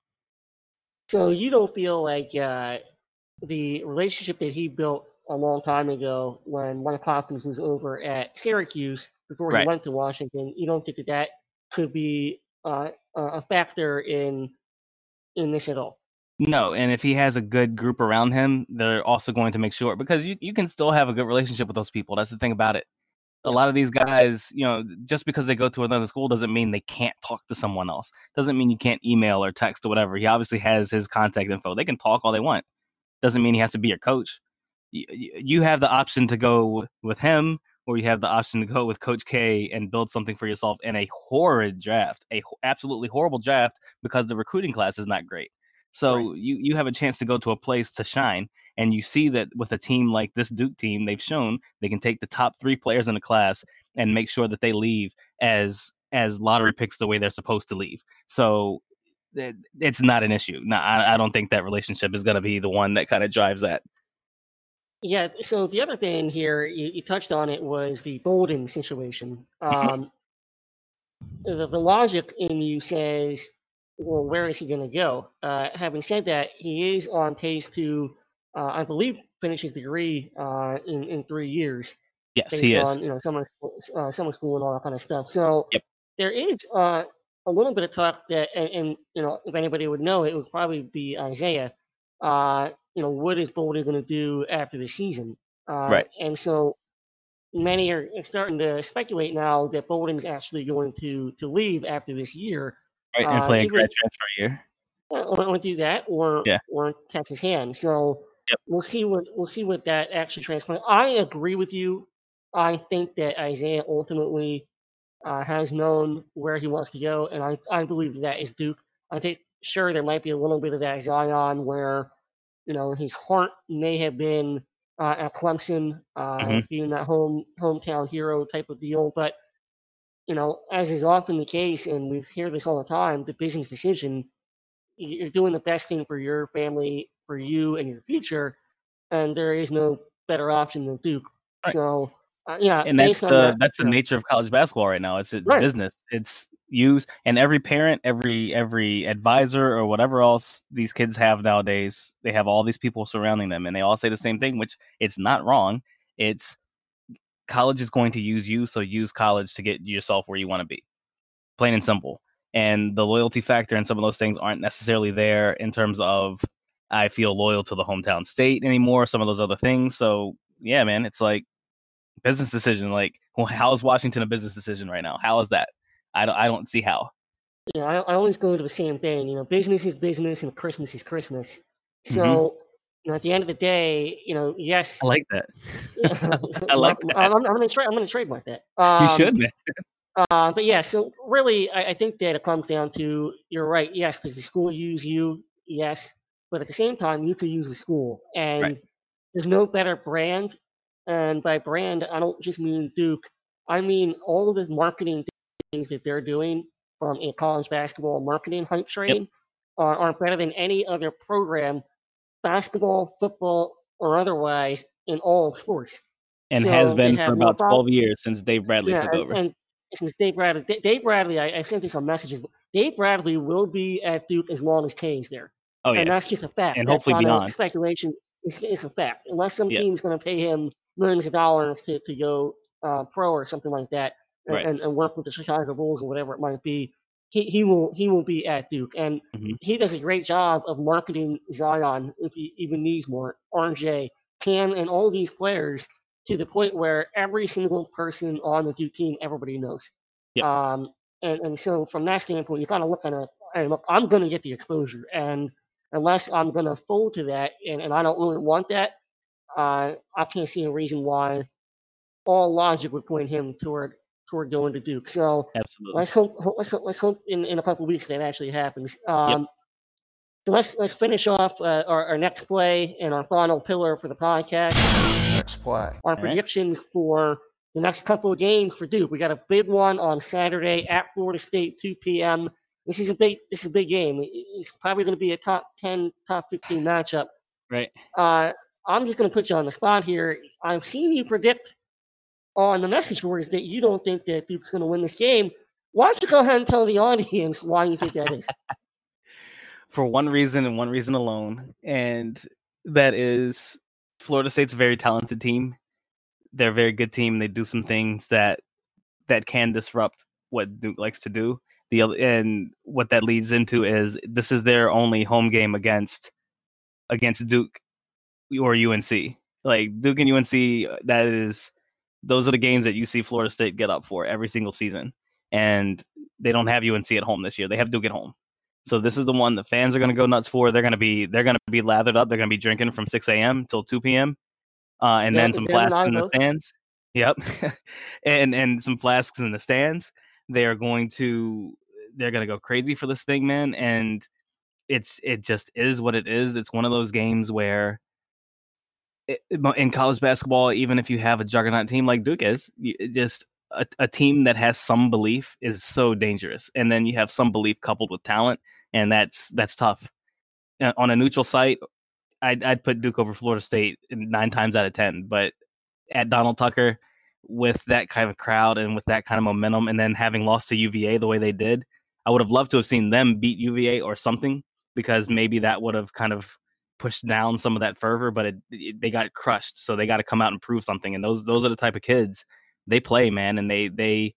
So you don't feel like uh, the relationship that he built a long time ago when Mike Hopkins was over at Syracuse before he right. went to Washington. You don't think that that could be uh, a factor in in this at all? No, and if he has a good group around him, they're also going to make sure because you, you can still have a good relationship with those people. That's the thing about it. A lot of these guys, you know, just because they go to another school doesn't mean they can't talk to someone else. Doesn't mean you can't email or text or whatever. He obviously has his contact info. They can talk all they want doesn't mean he has to be your coach. You, you have the option to go with him, or you have the option to go with Coach K and build something for yourself in a horrid draft, a absolutely horrible draft because the recruiting class is not great. So right. you you have a chance to go to a place to shine, and you see that with a team like this Duke team, they've shown they can take the top three players in the class and make sure that they leave as as lottery picks the way they're supposed to leave. So it, it's not an issue. No, I, I don't think that relationship is going to be the one that kind of drives that. Yeah. So the other thing here, you, you touched on it, was the Bolden situation. Mm-hmm. Um, the, the logic in you says, well, where is he going to go? Uh, having said that, he is on pace to, uh, I believe, finish his degree uh, in in three years. Yes, he is. On, you know, summer uh, summer school and all that kind of stuff. So yep. there is uh, a little bit of talk that, and, and, you know, if anybody would know, it would probably be Isaiah. Uh, you know, what is Bolden going to do after the season? Uh, right. And so many are starting to speculate now that Bolden's actually going to to leave after this year. Right, and uh, play a grad transfer year. Or, do that, or yeah. or catch his hand. So yep. we'll see what we'll see what that actually transpires. I agree with you. I think that Isaiah ultimately uh, has known where he wants to go, and I, I believe that is Duke. I think sure there might be a little bit of that Zion where you know his heart may have been uh, at Clemson, uh, mm-hmm. being that home hometown hero type of deal, but you know as is often the case, and we hear this all the time, the business decision. You're doing the best thing for your family, for you, and your future, and there is no better option than Duke. Right. So uh, yeah, and that's the that, that's the yeah. nature of college basketball right now. It's it's right. business. It's use and every parent, every every advisor or whatever else these kids have nowadays, they have all these people surrounding them, and they all say the same thing, which it's not wrong. It's college is going to use you, so use college to get yourself where you want to be, plain and simple. And the loyalty factor and some of those things aren't necessarily there in terms of I feel loyal to the hometown state anymore. Some of those other things. So yeah, man, it's like business decision. Like, *laughs* well, how is Washington a business decision right now? How is that? I don't. I don't see how. Yeah, I, I always go to the same thing. You know, business is business, and Christmas is Christmas. So, Mhm. you know, at the end of the day, you know, yes. I like that. *laughs* I like that. *laughs* I'm, I'm gonna tra- I'm gonna trademark that. you Um, should, man. Uh, but yeah, so really, I, I think that it comes down to you're right. Yes, does the school use you? Yes, but at the same time, you could use the school, and Right. there's no better brand. And by brand, I don't just mean Duke. I mean all of the marketing things that they're doing from a college basketball marketing hype train are, are better than any other program, basketball, football, or otherwise, in all sports. And has so they been for about vol- 12 years since Dave Bradley yeah, took and, over. and since Dave Bradley, Dave Bradley, I, I sent this some messages. Dave Bradley will be at Duke as long as Kane's there, oh yeah, and that's just a fact. And that's hopefully beyond. speculation. It's, it's a fact. Unless some Yeah. team's going to pay him millions of dollars to, to go uh, pro or something like that, and, Right. and, and work with the Chicago Bulls or whatever it might be, he, he will he will be at Duke, and Mhm. he does a great job of marketing Zion if he even needs more. RJ, Cam, and all these players to the point where every single person on the Duke team, everybody knows. Yep. Um, and, and so from that standpoint, you kind of look at it, hey, look, I'm going to get the exposure. And unless I'm going to fold to that, and, and I don't really want that, uh, I can't see a reason why all logic would point him toward toward going to Duke. So absolutely. let's hope, hope let's hope, let's hope in, in a couple of weeks that actually happens. Um, So let's let's finish off uh, our, our next play and our final pillar for the podcast Next play. our right. predictions for the next couple of games for Duke. We got a big one on Saturday at Florida State, 2 p.m. This is a big this is a big game. It's probably going to be a top 10, top 15 matchup. Right. Uh, I'm just going to put you on the spot here. I've seen you predict on the message boards that you don't think that Duke's going to win this game. Why don't you go ahead and tell the audience why you think that is? *laughs* for one reason and one reason alone, and that is Florida State's a very talented team. They're a very good team. They do some things that that can disrupt what Duke likes to do. The and what that leads into is this is their only home game against against Duke or UNC. Like Duke and UNC, that is those are the games that you see Florida State get up for every single season. And they don't have UNC at home this year. They have Duke at home. So this is the one the fans are going to go nuts for. They're going to be they're going to be lathered up. They're going to be drinking from 6 a.m. till 2 p.m. Uh, and then some flasks in the stands. Yep, *laughs* and and some flasks in the stands. They are going to they're going to go crazy for this thing, man. And it's it just is what it is. It's one of those games where it, in college basketball, even if you have a juggernaut team like Duke is, you, just a, a team that has some belief is so dangerous. And then you have some belief coupled with talent, and that's that's tough. Uh, On a neutral site, I'd, I'd put Duke over Florida State nine times out of ten. But at Donald Tucker, with that kind of crowd and with that kind of momentum, and then having lost to UVA the way they did, I would have loved to have seen them beat UVA or something because maybe that would have kind of pushed down some of that fervor. But it, it- they got crushed, so they got to come out and prove something. And those those are the type of kids they play, man, and they they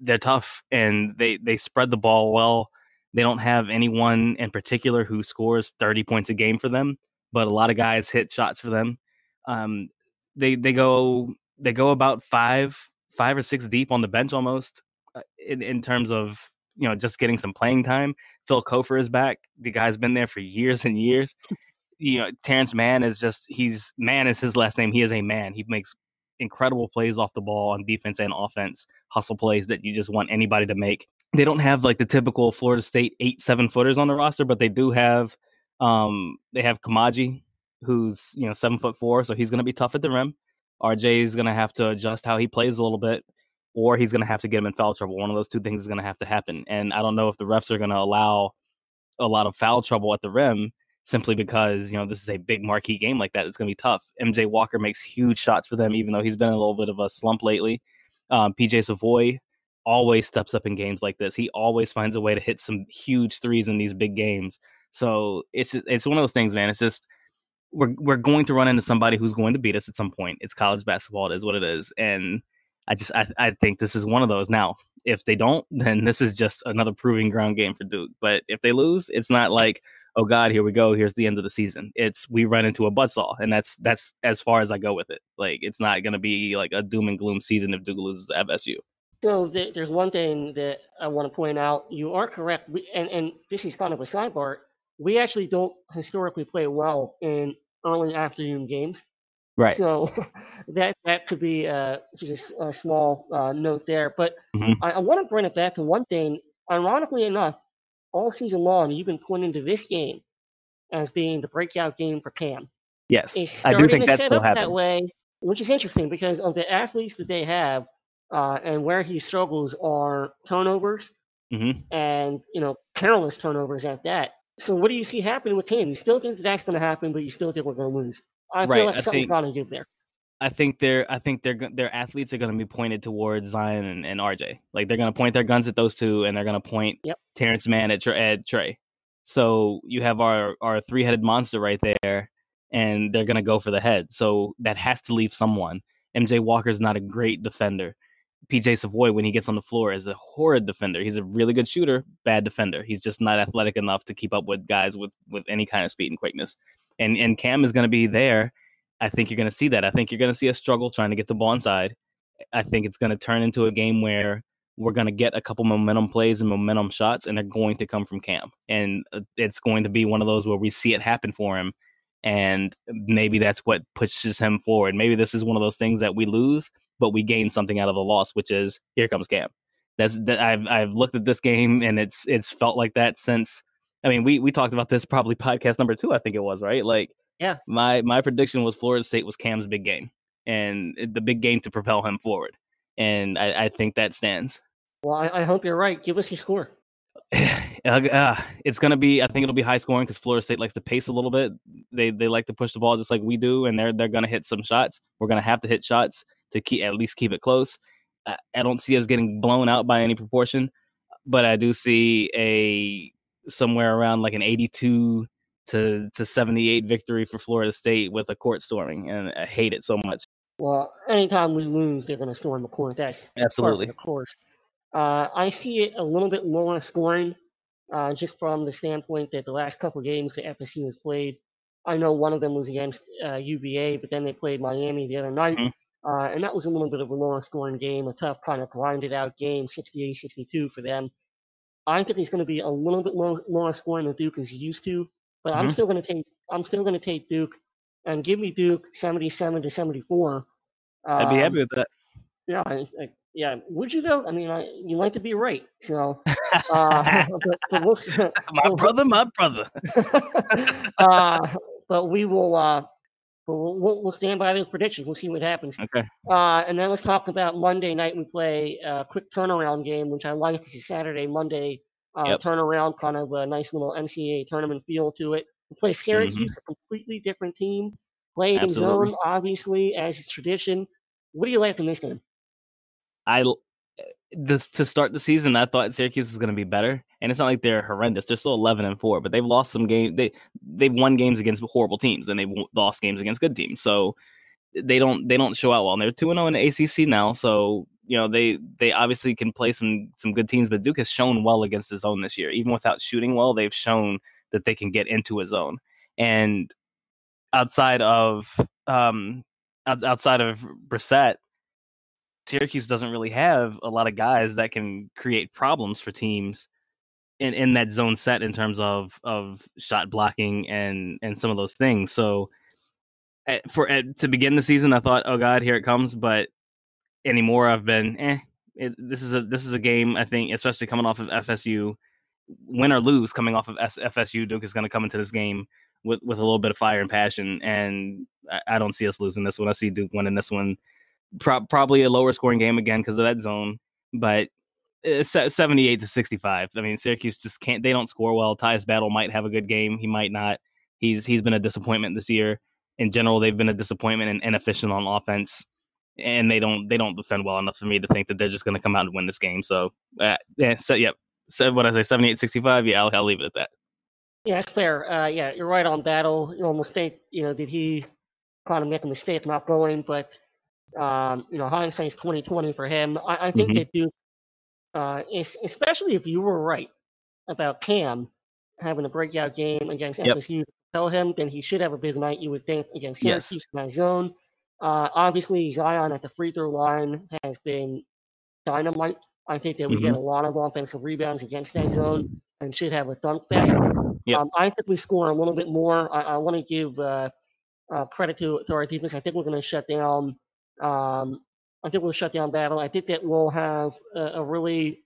they're tough and they they spread the ball well. They don't have anyone in particular who scores 30 points a game for them, but a lot of guys hit shots for them. Um, they they go they go about five five or six deep on the bench almost uh, in in terms of you know just getting some playing time. Phil Cofer is back. The guy's been there for years and years. You know, Terrence Mann is just he's man is his last name. He is a man. He makes incredible plays off the ball on defense and offense, hustle plays that you just want anybody to make. They don't have like the typical Florida State eight seven footers on the roster, but they do have um they have Koumadje, who's you know seven foot four, so he's gonna be tough at the rim. RJ is gonna have to adjust how he plays a little bit, or he's gonna have to get him in foul trouble. One of those two things is gonna have to happen. And I don't know if the refs are gonna allow a lot of foul trouble at the rim simply because you know this is a big marquee game like that. It's gonna be tough. MJ Walker makes huge shots for them, even though he's been in a little bit of a slump lately. Um, PJ Savoy always steps up in games like this. He always finds a way to hit some huge threes in these big games. So it's it's one of those things, man. It's just we're we're going to run into somebody who's going to beat us at some point. It's college basketball. It is what it is, and I just I, I think this is one of those. Now, if they don't, *laughs* then this is just another proving ground game for Duke. But if they lose, it's not like oh god, here we go, here's the end of the season. It's we run into a buzzsaw, and that's that's as far as I go with it. Like it's not going to be like a doom and gloom season if Duke loses to FSU. So th- there's one thing that I want to point out. You are correct, and and this is kind of a sidebar. We actually don't historically play well in early afternoon games. Right. So *laughs* that that could be uh, just a small uh, note there. But Mhm. I, I want to bring it back to one thing. Ironically enough, all season long, you've been pointing to this game as being the breakout game for Cam. Yes, I do think that's still up that happening. way, which is interesting because of the athletes that they have uh, and where he struggles are turnovers hmm and you know careless turnovers at that. So what do you see happening with Cam? You still think that that's going to happen, but you still think we're going to lose. I Right, feel like I something's think- got to give there. I think their I think their their athletes are going to be pointed towards Zion and, and RJ. Like they're going to point their guns at those two, and they're going to point Yep. Terrence Mann at, at Tre. So you have our our three headed monster right there, and they're going to go for the head. So that has to leave someone. MJ Walker's not a great defender. PJ Savoy, when he gets on the floor, is a horrid defender. He's a really good shooter, bad defender. He's just not athletic enough to keep up with guys with with any kind of speed and quickness. And and Cam is going to be there. I think you're going to see that. I think you're going to see a struggle trying to get the ball inside. I think it's going to turn into a game where we're going to get a couple momentum plays and momentum shots, and they're going to come from Cam. And uh, it's going to be one of those where we see it happen for him, and maybe that's what pushes him forward. Maybe this is one of those things that we lose, but we gain something out of the loss, which is here comes Cam. That's that I've I've looked at this game and it's it's felt like that since. I mean, we we talked about this probably podcast number two, I think it was right. Like, Yeah. my my prediction was Florida State was Cam's big game and the big game to propel him forward, and I, I think that stands. Well, I, I hope you're right. Give us your score. *sighs* Uh, it's gonna be. I think it'll be high scoring because Florida State likes to pace a little bit. They they like to push the ball just like we do, and they're they're gonna hit some shots. We're gonna have to hit shots to keep at least keep it close. I, I don't see us getting blown out by any proportion, but I do see a somewhere around like an 82 to to 78 victory for Florida State with a court storming, and I hate it so much. Well, anytime we lose, they're going to storm the court. That's Absolutely. Of course. Uh, I see it a little bit lower scoring, uh, just from the standpoint that the last couple of games that FSU has played, I know one of them was against uh, UVA, but then they played Miami the other night, Mhm. Uh, and that was a little bit of a lower scoring game, a tough kind of grinded out game, 68-62 for them. I think it's going to be a little bit low, lower scoring than Duke is used to, but I'm Mhm. still going to take I'm still going to take Duke, and give me Duke 77 to 74. I'd be Um, happy with that. yeah, I, I, yeah. Would you though? I mean, I, you like to be right, so. *laughs* Uh, *laughs* but, but we'll, my *laughs* brother, my brother. uh, but we will. But we'll, we'll we'll stand by those predictions. We'll see what happens. Okay. Uh, and then let's talk about Monday night. We play a quick turnaround game, which I like. It's a Saturday, Monday uh, Yep. turnaround, kind of a nice little NCAA tournament feel to it. We play Syracuse, a completely different team. Played in Mm-hmm. Zone, obviously, as is tradition. What do you like in this game? I this to start the season, I thought Syracuse was going to be better, and it's not like they're horrendous. They're still eleven and four, but they've lost some games. They they've won games against horrible teams, and they've lost games against good teams. So they don't they don't show out well. And they're two and zero in the ACC now, so you know they they obviously can play some some good teams. But Duke has shown well against his own this year, even without shooting well. They've shown that they can get into a zone, and outside of um outside of Brissett. Syracuse doesn't really have a lot of guys that can create problems for teams in, in that zone set in terms of of shot blocking and and some of those things. So eh, for eh, to begin the season, I thought, oh god, here it comes. But anymore, I've been, eh, it, this is a this is a game. I think, especially coming off of FSU, win or lose, coming off of FSU, Duke is going to come into this game with with a little bit of fire and passion, and I, I don't see us losing this one. I see Duke winning this one Pro- probably a lower scoring game again because of that zone, but uh, 78 to 65. I mean, Syracuse just can't, they don't score well. Tyus Battle might have a good game. He might not. He's, he's been a disappointment this year. In general, they've been a disappointment and inefficient on offense. And they don't, they don't defend well enough for me to think that they're just going to come out and win this game. So, uh, yeah, so, yep. So, what I say, 78 65? Yeah, I'll, I'll leave it at that. Yeah, that's fair. Uh, yeah, you're right on Battle. You almost think, you know, did he kind of make a mistake not going? But um, you know, hindsight's 2020 for him. I, I think Mhm. that Duke, uh, es- especially if you were right about Cam, having a breakout game against Yep. FSU propel him, then he should have a big night, you would think, against Yes. Syracuse in that zone. Uh, obviously, Zion at the free throw line has been dynamite. I think that we get Mhm. a lot of offensive rebounds against that zone and should have a dunk fest. Yep. Um, I think we score a little bit more. I, I want to give uh, uh, credit to, to our defense. I think we're going to shut down. Um, I think we'll shut down battle. I think that we'll have a, a really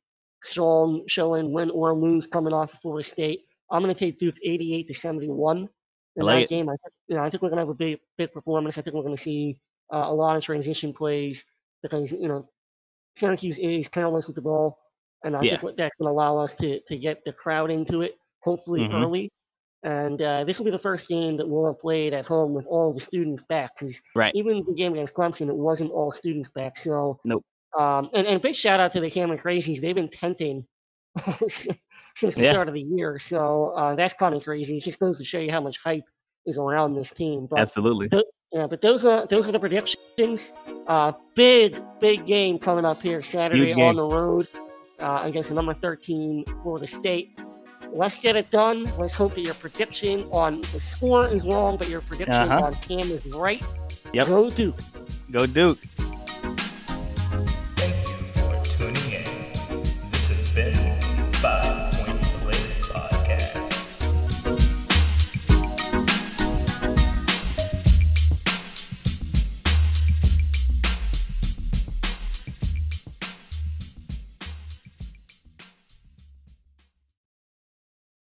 strong showing, win or lose, coming off of Florida State. I'm going to take Duke 88 to 71 in like that it. game. I, think- you know, I think we're going to have a big, big performance. I think we're going to see uh, a lot of transition plays because you know Syracuse is careless with the ball, and I Yeah. think that's going to allow us to to get the crowd into it, hopefully Mhm. early. And uh, this will be the first game that we'll have played at home with all the students back. Because Right. even the game against Clemson, it wasn't all students back. So Nope. Um, and, and a big shout out to the Cameron Crazies. They've been tenting *laughs* since the Yeah. start of the year. So uh, that's kind of crazy. It just goes to show you how much hype is around this team. But Absolutely. yeah, but those are those are the predictions. Uh, big big game coming up here Saturday on the road uh, against the number 13 Florida State. Let's get it done. Let's hope that your prediction on the score is wrong, but your prediction Uh-huh. on Cam is right. Yep. Go Duke. Go Duke.